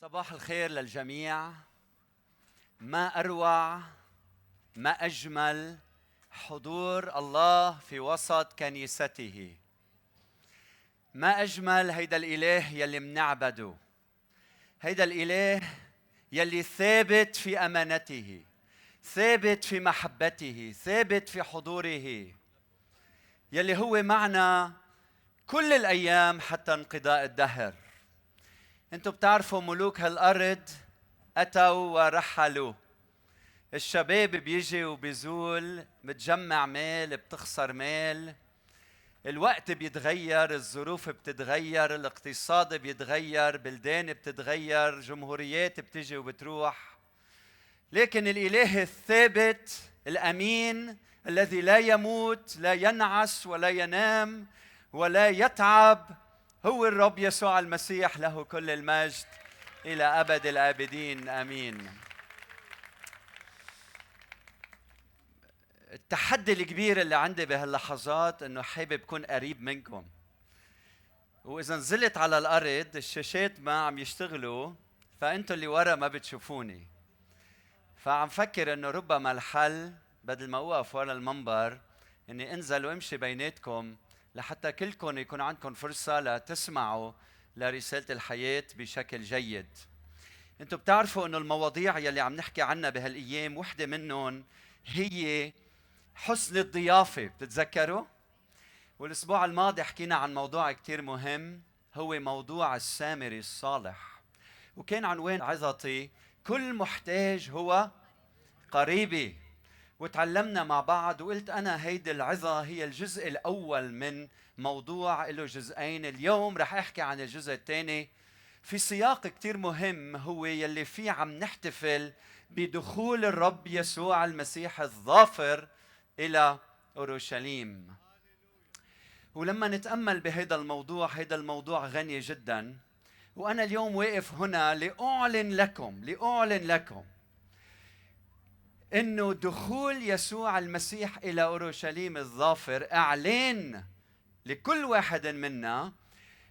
صباح الخير للجميع. ما أروع ما أجمل حضور الله في وسط كنيسته. ما أجمل هيدا الإله يلي منعبده. هيدا الإله يلي ثابت في أمانته ثابت في محبته ثابت في حضوره. يلي هو معنا كل الأيام حتى انقضاء الدهر. أنتم بتعرفوا ملوك هالأرض أتوا ورحلوا. الشباب بيجي وبيزول بتجمع مال بتخسر مال الوقت بيتغير الظروف بتتغير الاقتصاد بيتغير بلدان بتتغير جمهوريات بتجي وبتروح. لكن الإله الثابت الأمين الذي لا يموت لا ينعس ولا ينام ولا يتعب هو الرب يسوع المسيح له كل المجد إلى أبد الآبدين آمين. التحدي الكبير اللي عندي بهاللحظات إنه حابب كون قريب منكم. وإذا نزلت على الأرض الشاشات ما عم يشتغلوا فأنتوا اللي ورا ما بتشوفوني. فعم فكر إنه ربما الحل بدل ما أوقف ورا المنبر إني أنزل وأمشي بيناتكم لحتى كلكم يكون عندكم فرصة لتسمعوا لرسالة الحياة بشكل جيد. أنتم بتعرفوا انه المواضيع يلي عم نحكي عنها بهالأيام وحدة منهم هي حسن الضيافة بتتذكروا؟ والأسبوع الماضي حكينا عن موضوع كثير مهم هو موضوع السامري الصالح. وكان عنوان عظتي كل محتاج هو قريبي. وتعلمنا مع بعض وقلت أنا هيدي العظة هي الجزء الأول من موضوع له جزئين اليوم. رح أحكي عن الجزء الثاني. في سياق كتير مهم هو يلي فيه عم نحتفل بدخول الرب يسوع المسيح الظافر إلى أورشليم. ولما نتأمل بهذا الموضوع هذا الموضوع غني جدا. وأنا اليوم واقف هنا لأعلن لكم لأعلن لكم إنه دخول يسوع المسيح إلى أورشليم الظافر أعلان لكل واحد منا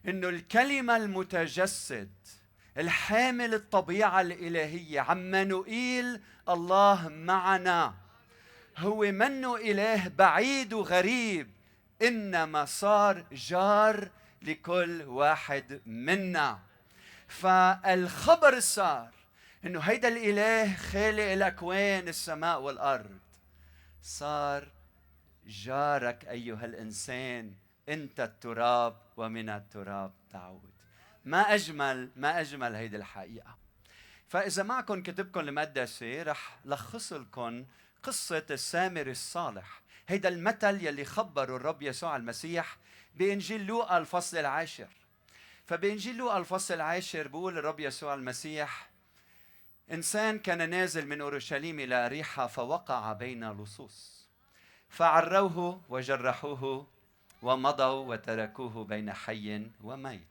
إنه الكلمة المتجسد الحامل الطبيعة الإلهية عمانوئيل الله معنا. هو منه إله بعيد وغريب إنما صار جار لكل واحد منا. فالخبر صار إنه هيدا الإله خالق الاكوان السماء والأرض. صار جارك أيها الإنسان أنت التراب ومن التراب تعود. ما أجمل ما أجمل هيدي الحقيقة. فإذا معكم كتبكم المقدسة رح لخص لكم قصة السامر الصالح. هيدا المثل يلي خبره الرب يسوع المسيح بإنجيل لوقا الفصل العاشر. فبإنجيل لوقا الفصل العاشر بيقول الرب يسوع المسيح إنسان كان نازل من أورشليم إلى ريحة فوقع بين لصوص. فعروه وجرحوه ومضوا وتركوه بين حي وميت.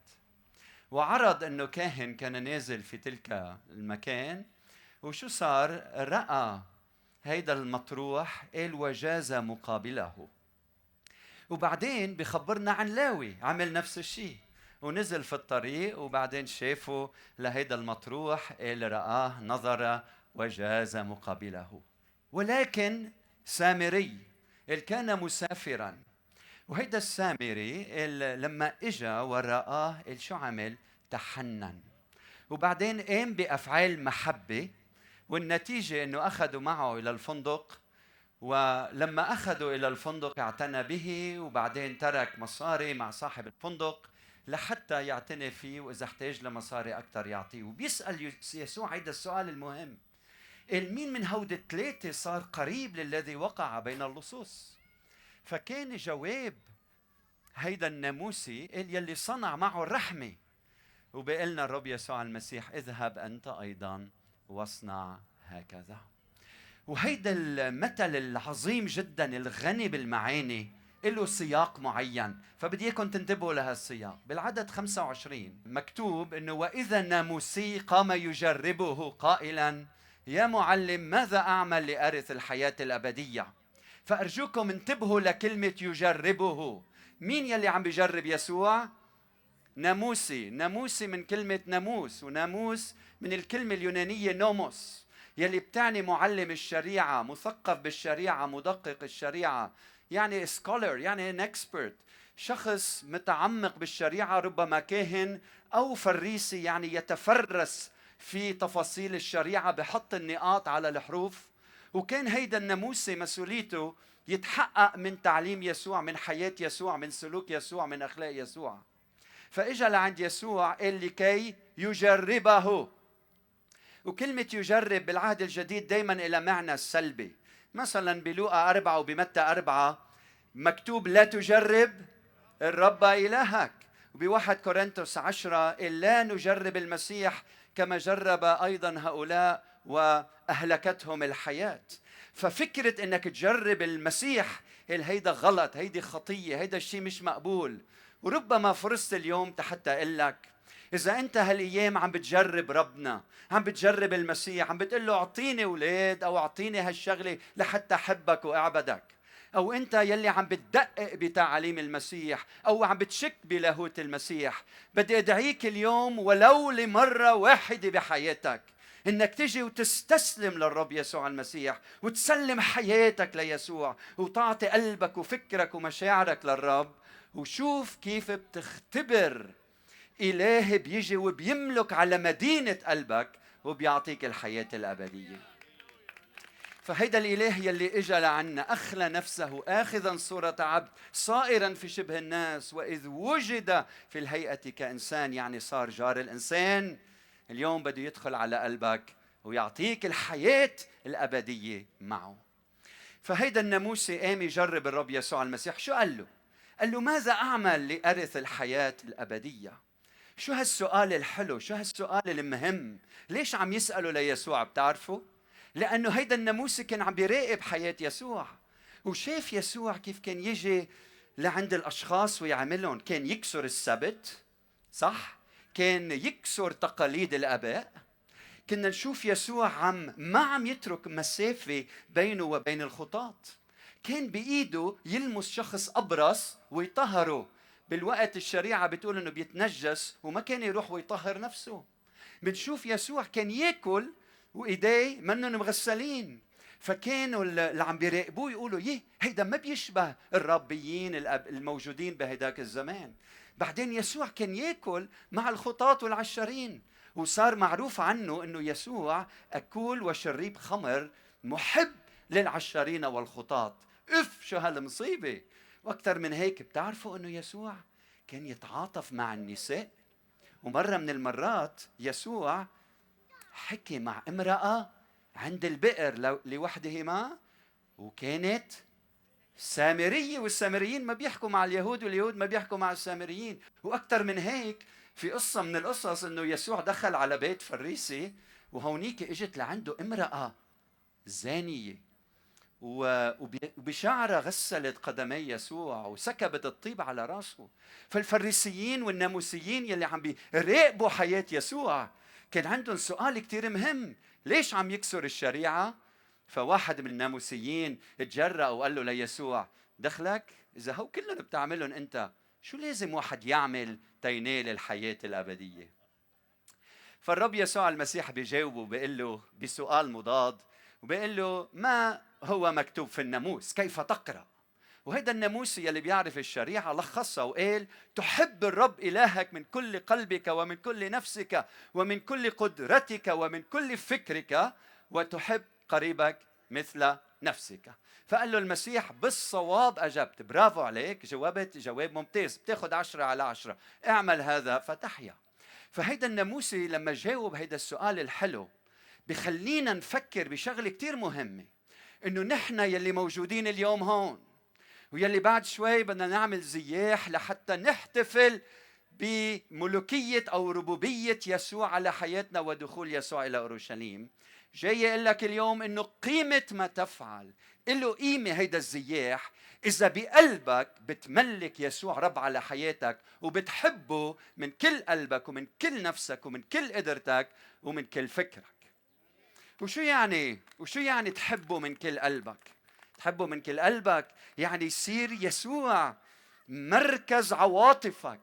وعرض أنه كاهن كان نازل في تلك المكان. وشو صار؟ رأى هيدا المطروح قال وجاز مقابله. وبعدين بخبرنا عن لاوي عمل نفس الشيء. ونزل في الطريق وبعدين شافه لهيدا المطروح اللي رآه نظر وجاز مقابله. ولكن سامري اللي كان مسافرا. وهيدا السامري اللي لما إجا ورآه شو عمل؟ تحنن. وبعدين قام بأفعال محبة والنتيجة إنه أخذوا معه إلى الفندق. ولما أخذوا إلى الفندق اعتنى به وبعدين ترك مصاري مع صاحب الفندق. لحتى يعتني فيه وإذا احتاج لمصاري أكثر يعطيه. وبيسأل يسوع هيدا السؤال المهم. مين من هود الثلاثه صار قريب للذي وقع بين اللصوص؟ فكان جواب هيدا الناموسي يلي صنع معه الرحمة. وبقلنا الرب يسوع المسيح اذهب أنت أيضا واصنع هكذا. وهيدا المثل العظيم جدا الغني بالمعاني. له سياق معين فبدي إياكم تنتبهوا لهالسياق. بالعدد 25 مكتوب إنه وإذا الناموسي قام يجربه قائلا يا معلم ماذا أعمل لأرث الحياة الأبدية؟ فأرجوكم انتبهوا لكلمة يجربه مين يلي عم بيجرب يسوع؟ ناموسي. ناموسي من كلمة ناموس وناموس من الكلمة اليونانية νόμος يلي بتعني معلم الشريعة مثقف بالشريعة مدقق الشريعة. يعني scholar يعني an expert شخص متعمق بالشريعة ربما كاهن أو فريسي يعني يتفرس في تفاصيل الشريعة بحط النقاط على الحروف. وكان هيدا الناموسي مسؤوليته يتحقق من تعليم يسوع من حياة يسوع من سلوك يسوع من أخلاق يسوع. فإجا لعند يسوع قال لكي يجربه. وكلمة يجرب بالعهد الجديد دايما إلى معنى سلبي. مثلا بلوقا أربعة وبمتى أربعة مكتوب لا تجرب الرب إلهك. وبواحد كورنثوس عشرة لا نجرب المسيح كما جرب أيضا هؤلاء وأهلكتهم الحياة. ففكرة أنك تجرب المسيح هيدا غلط هيدي خطية هيدا الشيء مش مقبول. وربما فرصت اليوم حتى أقول لك إذا أنت هالأيام عم بتجرب ربنا عم بتجرب المسيح عم بتقول له أعطيني أولاد أو أعطيني هالشغلة لحتى أحبك وأعبدك. أو أنت يلي عم بتدقق بتعاليم المسيح أو عم بتشك بلاهوت المسيح بدي أدعيك اليوم ولو لمرة واحدة بحياتك إنك تجي وتستسلم للرب يسوع المسيح وتسلم حياتك ليسوع وتعطي قلبك وفكرك ومشاعرك للرب. وشوف كيف بتختبر إله بيجي وبيملك على مدينة قلبك وبيعطيك الحياة الأبدية فهيدا الإله يلي إجا لعنا أخلى نفسه آخذا صورة عبد صائرا في شبه الناس وإذ وجد في الهيئة كإنسان يعني صار جار الإنسان اليوم بده يدخل على قلبك ويعطيك الحياة الأبدية معه فهيدا الناموسي قام يجرب الرب يسوع المسيح شو قال له؟ قال له ماذا أعمل لأرث الحياة الأبدية؟ شو هالسؤال الحلو؟ شو هالسؤال المهم؟ ليش عم يسألوا ليسوع؟ بتعرفوا؟ لأنه هيدا الناموسي كان عم بيراقب حياة يسوع. وشاف يسوع كيف كان يجي لعند الأشخاص ويعملهم. كان يكسر السبت صح؟ كان يكسر تقاليد الآباء. كنا نشوف يسوع عم ما عم يترك مسافة بينه وبين الخطاة كان بإيده يلمس شخص أبرص ويطهره. بالوقت الشريعة بتقول إنه بيتنجس وما كان يروح ويطهر نفسه. بنشوف يسوع كان ياكل وإيديه منهم مغسلين فكانوا اللي عم بيراقبوه يقولوا يه هيدا ما بيشبه الربيين الموجودين بهداك الزمان. بعدين يسوع كان ياكل مع الخطاة والعشرين. وصار معروف عنه إنه يسوع أكول وشريب خمر محب للعشرين والخطاة. إف شو هالمصيبة! وأكثر من هيك بتعرفوا إنه يسوع كان يتعاطف مع النساء؟ ومرة من المرات يسوع حكي مع امرأة عند البئر لوحدهما وكانت سامرية والسامريين ما بيحكوا مع اليهود واليهود ما بيحكوا مع السامريين. وأكثر من هيك في قصة من القصص إنه يسوع دخل على بيت فريسي وهونيك إجت لعنده امرأة زانية. وبشعرها غسلت قدمي يسوع وسكبت الطيب على راسه. فالفريسيين والناموسيين يلي عم بيراقبوا حياة يسوع كان عندهم سؤال كتير مهم. ليش عم يكسر الشريعة؟ فواحد من الناموسيين تجرأ وقال له ليسوع دخلك؟ إذا هو كلهم بتعملهم أنت شو لازم واحد يعمل تينال الحياة الأبدية؟ فالرب يسوع المسيح بيجاوبه بيقول له بسؤال مضاد وبيقول له ما هو مكتوب في الناموس؟ كيف تقرأ؟ وهذا الناموس يلي بيعرف الشريعة لخصها وقال تحب الرب إلهك من كل قلبك ومن كل نفسك ومن كل قدرتك ومن كل فكرك وتحب قريبك مثل نفسك. فقال له المسيح بالصواب أجبت. برافو عليك. جاوبت جواب ممتاز. بتاخذ عشرة على عشرة. اعمل هذا فتحيا. فهيدا الناموسي لما جاوب هيدا السؤال الحلو بخلينا نفكر بشغلة كثير مهمة إنه نحن يلي موجودين اليوم هون ويلي بعد شوي بدنا نعمل زياح لحتى نحتفل بملوكية أو ربوبية يسوع على حياتنا ودخول يسوع إلى أورشليم. جاي أقول لك اليوم إنه قيمة ما تفعل له قيمة هيدا الزياح. إذا بقلبك بتملك يسوع رب على حياتك وبتحبه من كل قلبك ومن كل نفسك ومن كل قدرتك ومن كل فكرك. وشو يعني وشو يعني تحبه من كل قلبك؟ تحبه من كل قلبك يعني يصير يسوع مركز عواطفك.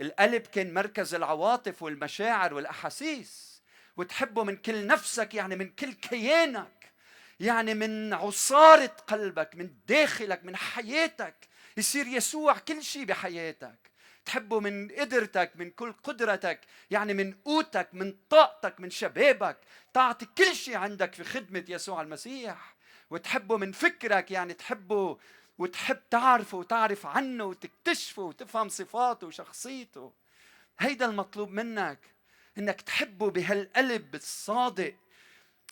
القلب كان مركز العواطف والمشاعر والأحاسيس. وتحبه من كل نفسك يعني من كل كيانك. يعني من عصارة قلبك من داخلك من حياتك. يصير يسوع كل شيء بحياتك. تحبه من قدرتك من كل قدرتك يعني من قوتك من طاقتك من شبابك. تعطي كل شيء عندك في خدمة يسوع المسيح. وتحبه من فكرك يعني تحبه وتحب تعرفه وتعرف عنه وتكتشفه وتفهم صفاته وشخصيته. هيدا المطلوب منك إنك تحبه بهالقلب الصادق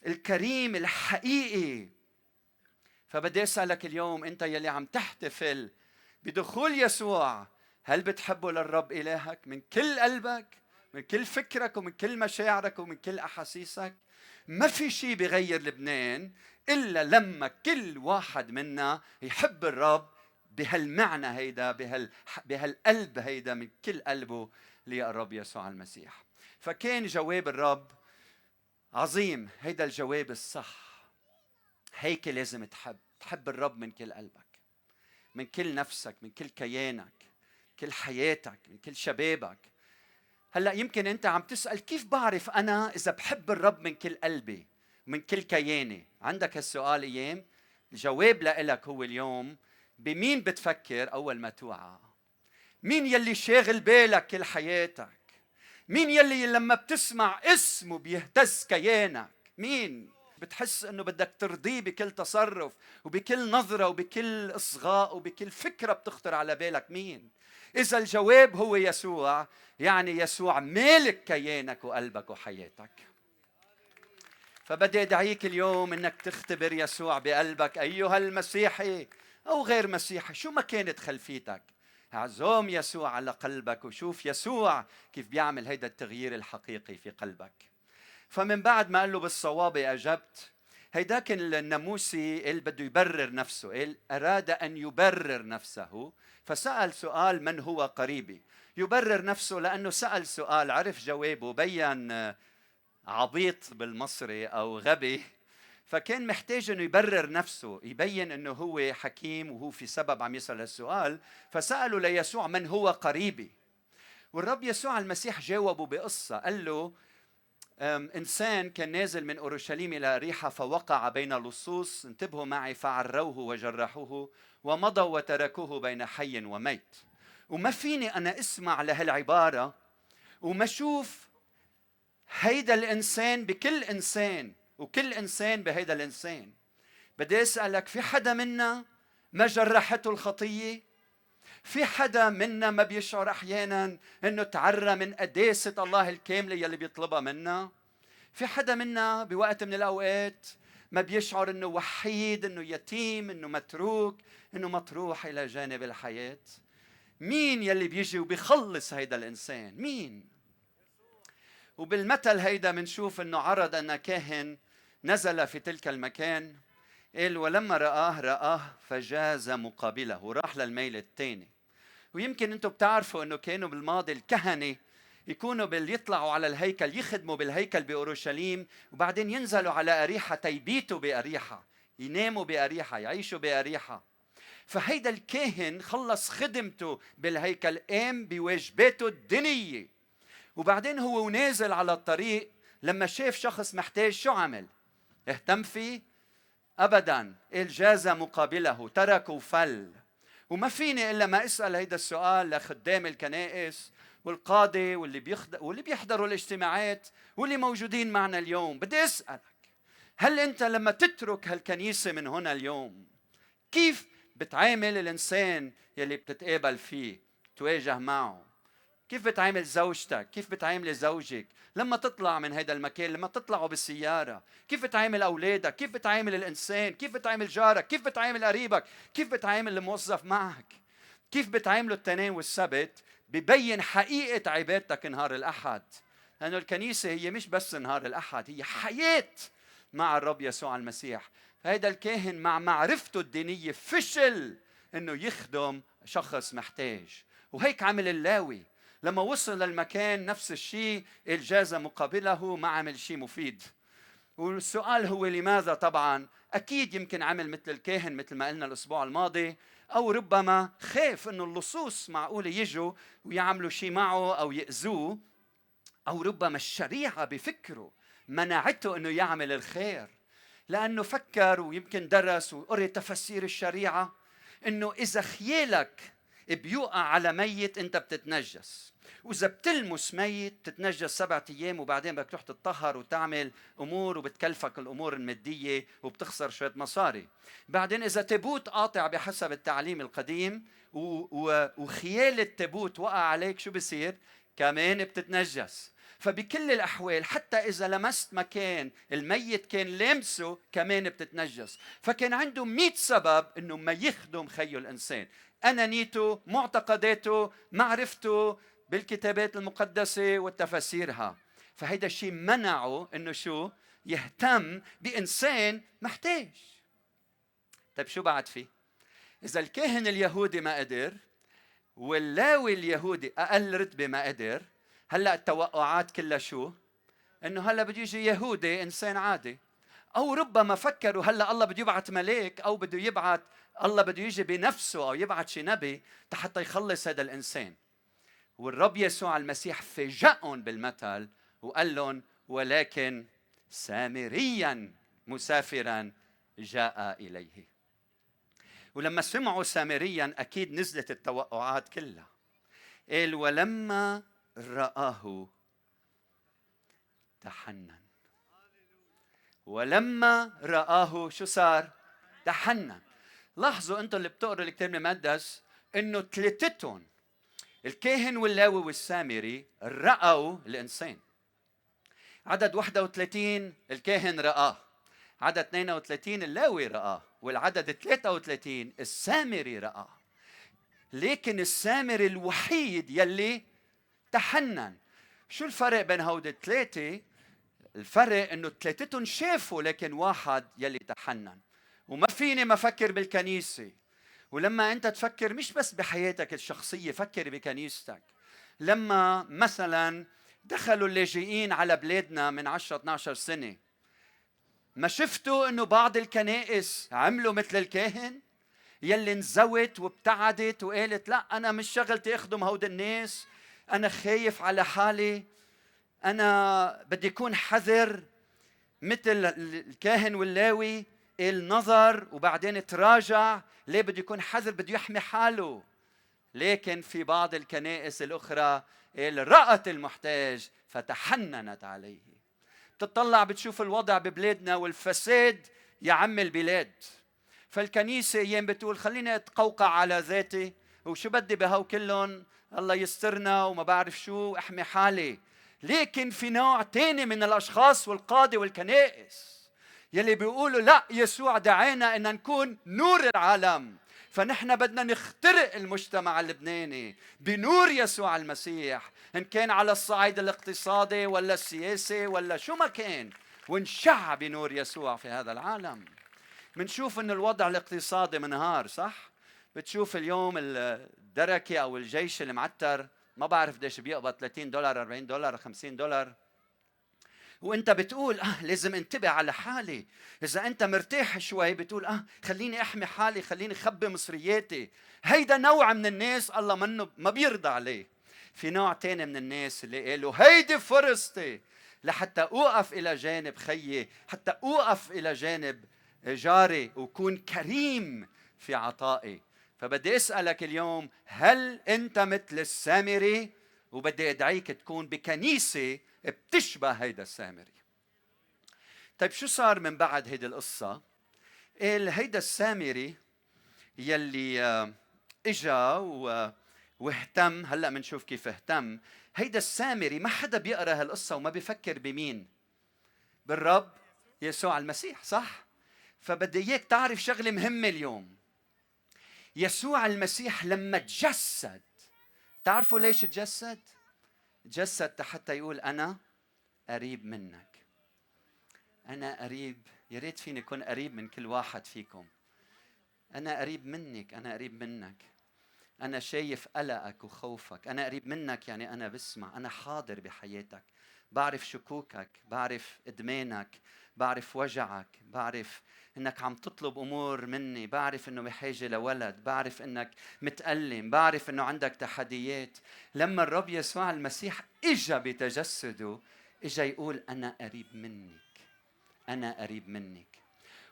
الكريم الحقيقي. فبدي أسألك اليوم أنت يلي عم تحتفل بدخول يسوع هل بتحبه للرب إلهك؟ من كل قلبك من كل فكرك ومن كل مشاعرك ومن كل أحاسيسك. ما في شيء بغير لبنان إلا لما كل واحد منا يحب الرب بهالمعنى هيدا بهال بهالقلب هيدا من كل قلبه للرب يسوع المسيح. فكان جواب الرب عظيم. هيدا الجواب الصح. هيك لازم تحب تحب الرب من كل قلبك من كل نفسك من كل كيانك. كل حياتك من كل شبابك. هلأ يمكن أنت عم تسأل كيف بعرف أنا إذا بحب الرب من كل قلبي ومن كل كياني؟ عندك هالسؤال أيام؟ الجواب لك هو اليوم بمين بتفكر أول ما توعى؟ مين يلي شاغل بالك كل حياتك؟ مين يلي لما بتسمع اسمه بيهتز كيانك؟ مين؟ بتحس إنه بدك ترضيه بكل تصرف وبكل نظرة وبكل إصغاء وبكل فكرة بتخطر على بالك. مين؟ إذا الجواب هو يسوع يعني يسوع مالك كيانك وقلبك وحياتك. فبدي أدعيك اليوم إنك تختبر يسوع بقلبك أيها المسيحي أو غير مسيحي شو ما كانت خلفيتك؟ اعزوم يسوع على قلبك وشوف يسوع كيف بيعمل هيدا التغيير الحقيقي في قلبك. فمن بعد ما قال له بالصواب أجبت هيداك الناموسي اللي بده يبرر نفسه اللي أراد أن يبرر نفسه فسأل سؤال من هو قريبي. يبرر نفسه لأنه سأل سؤال عرف جوابه بين عبيط بالمصري أو غبي. فكان محتاج إنه يبرر نفسه يبين إنه هو حكيم وهو في سبب عم يسأل السؤال فسالوا ليسوع من هو قريبي. والرب يسوع المسيح جاوبه بقصة قال له إنسان كان نازل من أورشليم إلى ريحة فوقع بين لصوص انتبهوا معي فعروه وجرحوه ومضوا وتركوه بين حي وميت. وما فيني أنا أسمع لهالعباره وما أشوف هيدا الإنسان بكل إنسان وكل إنسان بهيدا الإنسان. بدي أسألك في حدا منا ما جرحته الخطية؟ في حدا منا ما بيشعر أحيانا إنه تعرى من قداسة الله الكاملة يلي بيطلبها منا؟ في حدا منا بوقت من الأوقات ما بيشعر إنه وحيد إنه يتيم إنه متروك إنه مطروح إلى جانب الحياة؟ مين يلي بيجي وبيخلص هيدا الإنسان؟ مين؟ وبالمثل هيدا بنشوف إنه عرض أن كاهن نزل في تلك المكان قال ولما رآه رآه فجاز مقابله. راح للميل الثاني. ويمكن أنتم بتعرفوا إنه كانوا بالماضي الكهنة يكونوا بيطلعوا على الهيكل يخدموا بالهيكل بأورشليم وبعدين ينزلوا على أريحة تيبيتوا بأريحة يناموا بأريحة يعيشوا بأريحة. فهيدا الكاهن خلص خدمته بالهيكل قام بواجباته الدينية. وبعدين هو ونازل على الطريق لما شاف شخص محتاج شو عمل؟ اهتم فيه ابدا إلجاز مقابله تركه وفل وما فيني إلا ما أسأل هيدا السؤال لخدام الكنائس والقاده واللي بيخد... واللي بيحضروا الاجتماعات واللي موجودين معنا اليوم. بدي أسألك هل أنت لما تترك هالكنيسة من هنا اليوم كيف بتعامل الإنسان يلي بتتقابل فيه تواجه معه؟ كيف بتعامل زوجتك؟ كيف بتعامل زوجك؟ لما تطلع من هذا المكان لما تطلعوا بالسيارة كيف بتعامل أولادك؟ كيف بتعامل الإنسان؟ كيف بتعامل جارك؟ كيف بتعامل قريبك؟ كيف بتعامل الموظف معك؟ كيف بتعاملوا التنين والسبت؟ ببين حقيقة عبادتك نهار الأحد. لأنه الكنيسة هي مش بس نهار الأحد هي حياة مع الرب يسوع المسيح. فهذا الكاهن مع معرفته الدينية فشل إنه يخدم شخص محتاج. وهيك عمل اللاوي. لما وصل للمكان نفس الشيء الجاز مقابله ما عمل شيء مفيد. والسؤال هو لماذا طبعا؟ أكيد يمكن عمل مثل الكاهن مثل ما قلنا الأسبوع الماضي أو ربما خاف إنه اللصوص معقول يجوا ويعملوا شيء معه أو يأذوه أو ربما الشريعة بفكره منعته إنه يعمل الخير. لأنه فكر ويمكن درس وقري تفسير الشريعة إنه إذا خيالك بيوقع على ميت انت بتتنجس. وإذا بتلمس ميت تتنجس سبعة أيام وبعدين بدك تروح تتطهر وتعمل أمور وبتكلفك الأمور المادية وبتخسر شوية مصاري. بعدين إذا تابوت قاطع بحسب التعليم القديم وخيال التابوت وقع عليك شو بصير؟ كمان بتتنجس. فبكل الأحوال حتى إذا لمست مكان الميت كان لامسه كمان بتتنجس. فكان عنده مئة سبب أنه ما يخدم خيه الإنسان. أنانيته معتقداته معرفته بالكتابات المقدسة وتفاسيرها. فهيدا الشيء منعه أنه شو؟ يهتم بإنسان محتاج. طيب شو بعد فيه إذا الكاهن اليهودي ما قدر واللاوي اليهودي أقل رتبة ما قدر هلأ التوقعات كلها شو؟ إنه هلأ بده يجي يهودي إنسان عادي. أو ربما فكروا هلأ الله بده يبعث ملاك أو بده يبعث الله بده يجي بنفسه أو يبعث شي نبي حتى يخلص هذا الإنسان. والرب يسوع المسيح فاجأهم بالمثل وقال لهم ولكن سامريا مسافرا جاء إليه. ولما سمعوا سامريا أكيد نزلت التوقعات كلها. قال ولما رآه تحنن. ولما رآه شو صار؟ تحنن. لاحظوا أنتم اللي بتقروا الكتاب المقدس انه ثلاثتهم الكاهن واللاوي والسامري رأوا الإنسان. عدد 31 الكاهن رآه عدد 32 اللاوي رآه والعدد 33 السامري رآه. لكن السامري الوحيد يلي تحنن. شو الفرق بين هودي الثلاثة؟ الفرق إنه ثلاثتهم شافوا لكن واحد يلي تحنن. وما فيني ما أفكر بالكنيسة. ولما أنت تفكر مش بس بحياتك الشخصية فكر بكنيستك. لما مثلا دخلوا اللاجئين على بلادنا من 10 12 سنة ما شفتوا إنه بعض الكنائس عملوا مثل الكاهن؟ يلي انزوت وابتعدت وقالت لا أنا مش شغلتي أخدم هود الناس أنا خايف على حالي أنا بدي أكون حذر مثل الكاهن واللاوي النظر وبعدين تراجع ليه بده يكون حذر بده يحمي حاله. لكن في بعض الكنائس الأخرى رأت المحتاج فتحننت عليه. بتطلع بتشوف الوضع ببلادنا والفساد يعم البلاد. فالكنيسة أيام بتقول خليني أتقوقع على ذاتي وشو بدي بهو كلهم؟ الله يسترنا وما بعرف شو أحمي حالي. لكن في نوع تاني من الأشخاص والقاده والكنائس. يلي بيقولوا لا يسوع دعانا إن نكون نور العالم. فنحن بدنا نخترق المجتمع اللبناني بنور يسوع المسيح إن كان على الصعيد الاقتصادي ولا السياسي ولا شو ما كان ونشع بنور يسوع في هذا العالم. بنشوف إن الوضع الاقتصادي منهار صح؟ بتشوف اليوم الدركة أو الجيش المعتر ما بعرف قديش بيقبض 30 دولار 40 دولار 50 دولار. وانت بتقول آه لازم انتبه على حالي. إذا أنت مرتاح شوي بتقول آه خليني أحمي حالي خليني أخبي مصرياتي. هيدا نوع من الناس الله منه ما بيرضى عليه. في نوع تاني من الناس اللي قالوا هيدي فرصتي لحتى أوقف إلى جانب خيي حتى أوقف إلى جانب جاري وكون كريم في عطائي. فبدي أسألك اليوم هل أنت مثل السامري؟ وبدي أدعيك تكون بكنيسة بتشبه هيدا السامري. طيب شو صار من بعد هيدي القصة؟ قال هيدا السامري يلي آه، إجا واهتم هلأ بنشوف كيف اهتم. هيدا السامري ما حدا بيقرأ هالقصة وما بيفكر بمين؟ بالرب يسوع المسيح صح؟ فبدي إياك تعرف شغلة مهمة اليوم. يسوع المسيح لما تجسد تعرفوا ليش تجسد؟ تجسد حتى يقول أنا قريب منك. أنا قريب يا ريت فيني أكون قريب من كل واحد فيكم. أنا قريب منك أنا قريب منك. أنا شايف قلقك وخوفك. أنا قريب منك يعني أنا بسمع أنا حاضر بحياتك. بعرف شكوكك بعرف إدمانك بعرف وجعك بعرف إنك عم تطلب أمور مني بعرف إنه بحاجة لولد بعرف إنك متألم بعرف إنه عندك تحديات. لما الرب يسوع المسيح إجا بتجسده إجا يقول أنا قريب منك أنا قريب منك.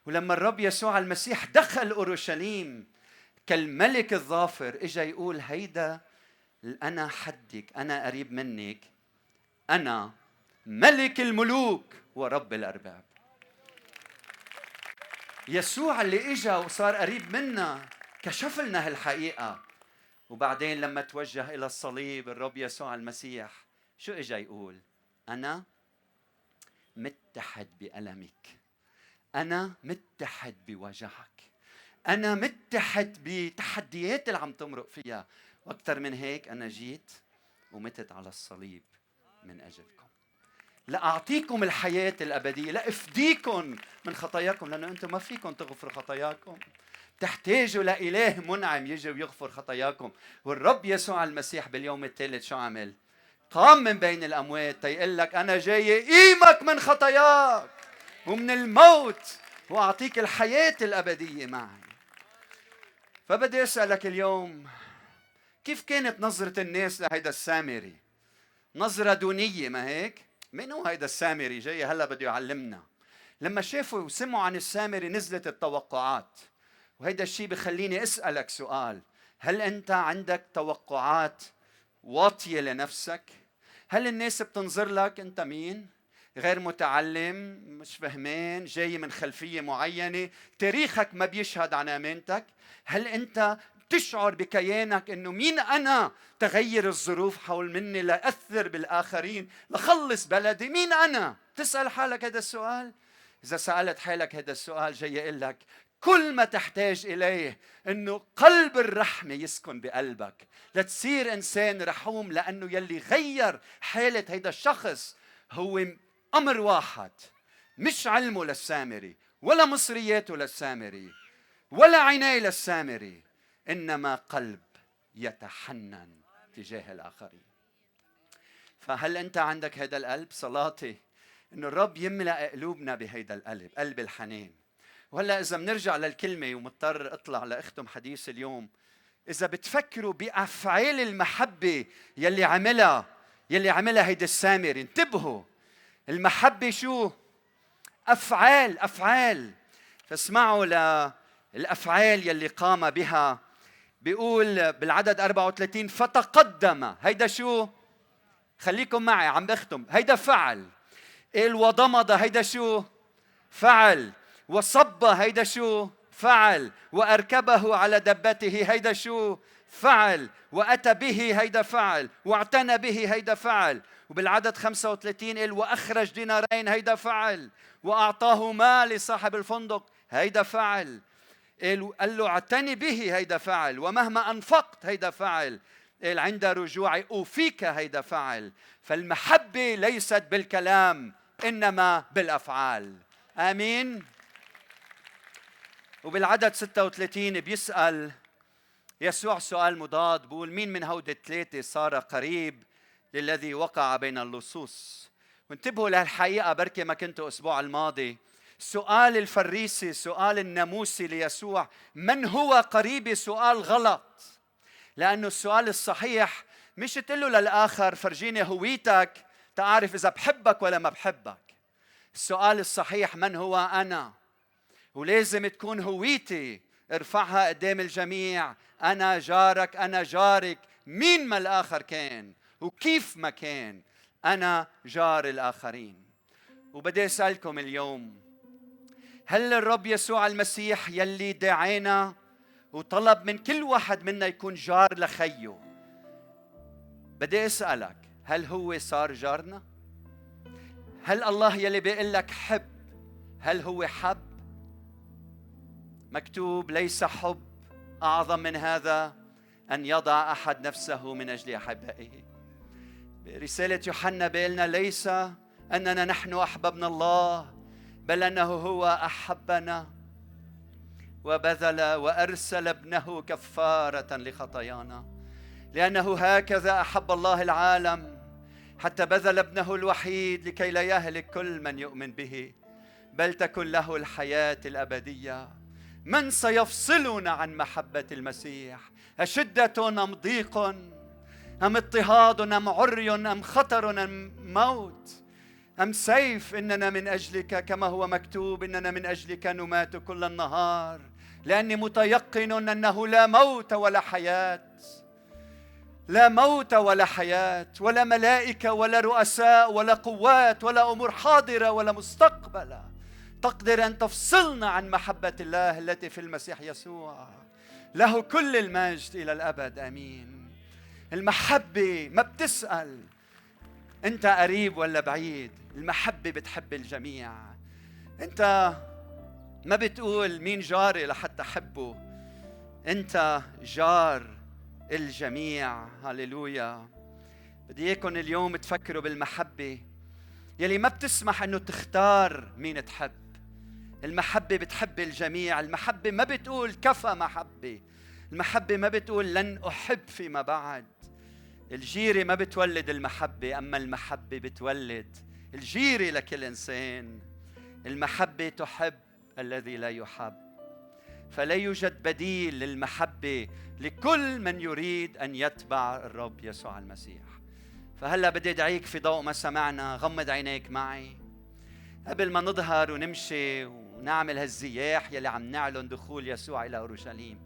ولما الرب يسوع المسيح دخل أورشليم كالملك الظافر إجا يقول هيدا أنا حدك أنا قريب منك أنا ملك الملوك ورب الأرباب. يسوع اللي إجا وصار قريب منا كشف لنا هالحقيقة. وبعدين لما توجه إلى الصليب الرب يسوع المسيح شو إجا يقول؟ أنا متحد بألمك. أنا متحد بوجعك أنا متحد بتحديات اللي عم تمرق فيها. وأكثر من هيك أنا جيت ومتت على الصليب من أجلكم. لأعطيكم الحياة الأبدية لأفديكم من خطاياكم لأنه أنتم ما فيكم تغفروا خطاياكم. تحتاجوا لإله منعم يجي ويغفر خطاياكم. والرب يسوع المسيح باليوم الثالث شو عمل؟ قام من بين الأموات تيقول لك أنا جاي قيمك من خطاياك ومن الموت وأعطيك الحياة الأبدية معي. فبدي أسألك اليوم كيف كانت نظرة الناس لهيدا السامري؟ نظرة دونية ما هيك؟ مين هو هيدا السامري جاي هلا بده يعلمنا؟ لما شافوا وسمعوا عن السامري نزلت التوقعات. وهيدا الشيء بخليني أسألك سؤال. هل أنت عندك توقعات واطية لنفسك؟ هل الناس بتنظر لك أنت مين؟ غير متعلم مش فهمان جاي من خلفية معينة تاريخك ما بيشهد عن آمانتك؟ هل أنت تشعر بكيانك إنه مين أنا؟ تغير الظروف حول مني لاثر بالآخرين لخلص بلدي مين أنا؟ تسأل حالك هذا السؤال؟ إذا سألت حالك هذا السؤال جاي أقول لك كل ما تحتاج إليه إنه قلب الرحمة يسكن بقلبك. لتصير إنسان رحوم لأنه يلي غير حالة هيدا الشخص. هو أمر واحد مش علمه للسامري ولا مصرياته للسامري ولا عينيه للسامري. إنما قلب يتحنن تجاه الآخرين. فهل أنت عندك هذا القلب صلاتي؟ انه الرب يملأ قلوبنا بهيدا القلب قلب الحنان وهلأ إذا بنرجع للكلمة ومضطر أطلع لأختم حديث اليوم إذا بتفكروا بأفعال المحبة يلي عملها يلي عملها هيدا السامري انتبهوا. المحبة شو؟ أفعال أفعال. فاسمعوا للأفعال يلي قام بها بيقول بالعدد 34 فتقدم. هيدا شو؟ خليكم معي عم بختم. هيدا فعل. قال وضمض هيدا شو؟ فعل. وصب هيدا شو؟ فعل. وأركبه على دبته هيدا شو؟ فعل. وأتى به هيدا فعل. واعتنى به هيدا فعل. وبالعدد 35 قال وأخرج دينارين هيدا فعل. وأعطاه مال لصاحب الفندق هيدا فعل. قال له أعتني به هيدا فعل ومهما أنفقت هيدا فعل. قال عند رجوعي أوفيك هيدا فعل. فالمحبة ليست بالكلام إنما بالأفعال. آمين؟ وبالعدد 36 بيسأل يسوع سؤال مضاد بقول مين من هود الثلاثة صار قريب للذي وقع بين اللصوص؟ وانتبهوا لهالحقيقة بركي ما كنتوا الأسبوع الماضي سؤال الفريسي سؤال الناموسي ليسوع من هو قريبي؟ سؤال غلط. لأنه السؤال الصحيح مش تقول له للآخر فرجيني هويتك تعرف إذا بحبك ولا ما بحبك. السؤال الصحيح من هو أنا؟ ولازم تكون هويتي ارفعها قدام الجميع. أنا جارك أنا جارك. مين ما الآخر كان؟ وكيف ما كان؟ أنا جار الآخرين. وبدي أسألكم اليوم هل الرب يسوع المسيح يلي دعينا وطلب من كل واحد منا يكون جار لخيه؟ بدي أسألك هل هو صار جارنا؟ هل الله يلي بيقول لك حب هل هو حب؟ مكتوب ليس حب أعظم من هذا أن يضع أحد نفسه من أجل أحبائه. رساله يوحنا بيقولنا ليس أننا نحن احببنا الله بل أنه هو أحبنا وبذل وأرسل ابنه كفارة لخطايانا. لأنه هكذا أحب الله العالم حتى بذل ابنه الوحيد لكي لا يهلك كل من يؤمن به. بل تكن له الحياة الأبدية. من سيفصلنا عن محبة المسيح؟ أشدة أم ضيق؟ أم اضطهاد أم عري؟ أم خطر؟ أم موت؟ أم سيف إننا من أجلك كما هو مكتوب إننا من أجلك نمات كل النهار؟ لأني متيقن أنه لا موت ولا حياة. لا موت ولا حياة ولا ملائكة ولا رؤساء ولا قوات ولا أمور حاضرة ولا مستقبلة. تقدر أن تفصلنا عن محبة الله التي في المسيح يسوع. له كل المجد إلى الأبد آمين. المحبة ما بتسأل. انت قريب ولا بعيد؟ المحبة بتحب الجميع. انت ما بتقول مين جاري لحتى أحبه. انت جار الجميع. هللويا. بدي اياكم اليوم تفكروا بالمحبة. يلي ما بتسمح إنه تختار مين تحب. المحبة بتحب الجميع. المحبة ما بتقول كفى محبة. المحبة ما بتقول لن أحب فيما بعد. الجيره ما بتولد المحبة أما المحبة بتولد الجيره لكل إنسان. المحبة تحب الذي لا يحب. فلا يوجد بديل للمحبة لكل من يريد أن يتبع الرب يسوع المسيح. فهلأ بدي أدعيك في ضوء ما سمعنا غمض عينيك معي. قبل ما نظهر ونمشي ونعمل هالزياح يلي عم نعلن دخول يسوع إلى أورشليم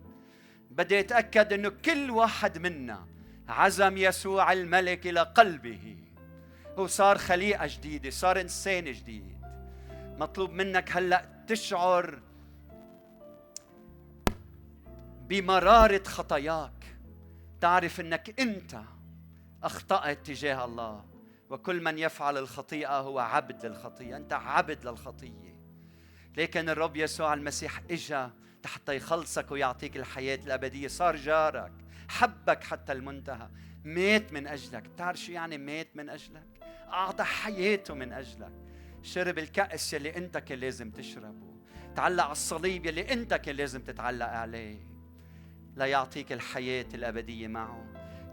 بدي أتأكد إنه كل واحد منا عزم يسوع الملك إلى قلبه. وصار خليقة جديدة صار إنسان جديد. مطلوب منك هلأ تشعر بمرارة خطاياك. تعرف إنك أنت أخطأت تجاه الله. وكل من يفعل الخطيئة هو عبد للخطيئة أنت عبد للخطية لكن الرب يسوع المسيح إجا حتى يخلصك ويعطيك الحياة الأبدية. صار جارك. حبك حتى المنتهى. مات من أجلك. بتعرف شو يعني مات من أجلك؟ أعطى حياته من أجلك. شرب الكأس يلي أنت كان لازم تشربه. تعلق على الصليب يلي أنت كان لازم تتعلق عليه. ليعطيك الحياة الأبدية معه.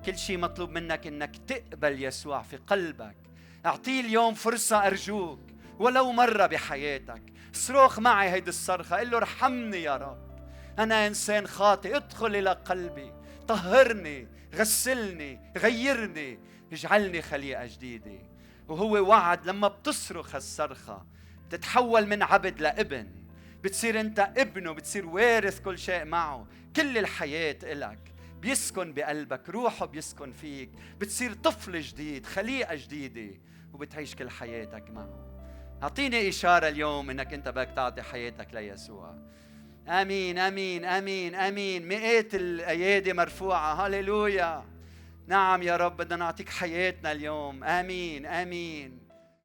كل شيء مطلوب منك إنك تقبل يسوع في قلبك. أعطيه اليوم فرصة أرجوك. ولو مرة بحياتك. صرخ معي هيدي الصرخة. قل له ارحمني يا رب. أنا إنسان خاطئ. ادخل إلى قلبي. طهرني غسلني غيرني اجعلني خليقة جديدة. وهو وعد لما بتصرخ هالصرخة تتحول من عبد لابن. بتصير انت ابنه بتصير وارث كل شيء معه. كل الحياة إلك. بيسكن بقلبك روحه بيسكن فيك. بتصير طفل جديد خليقة جديدة وبتعيش كل حياتك معه. أعطيني إشارة اليوم إنك أنت بدك تعطي حياتك ليسوع. آمين آمين آمين آمين. مئات الأيادي مرفوعة. هللويا. نعم يا رب بدنا نعطيك حياتنا اليوم. آمين آمين.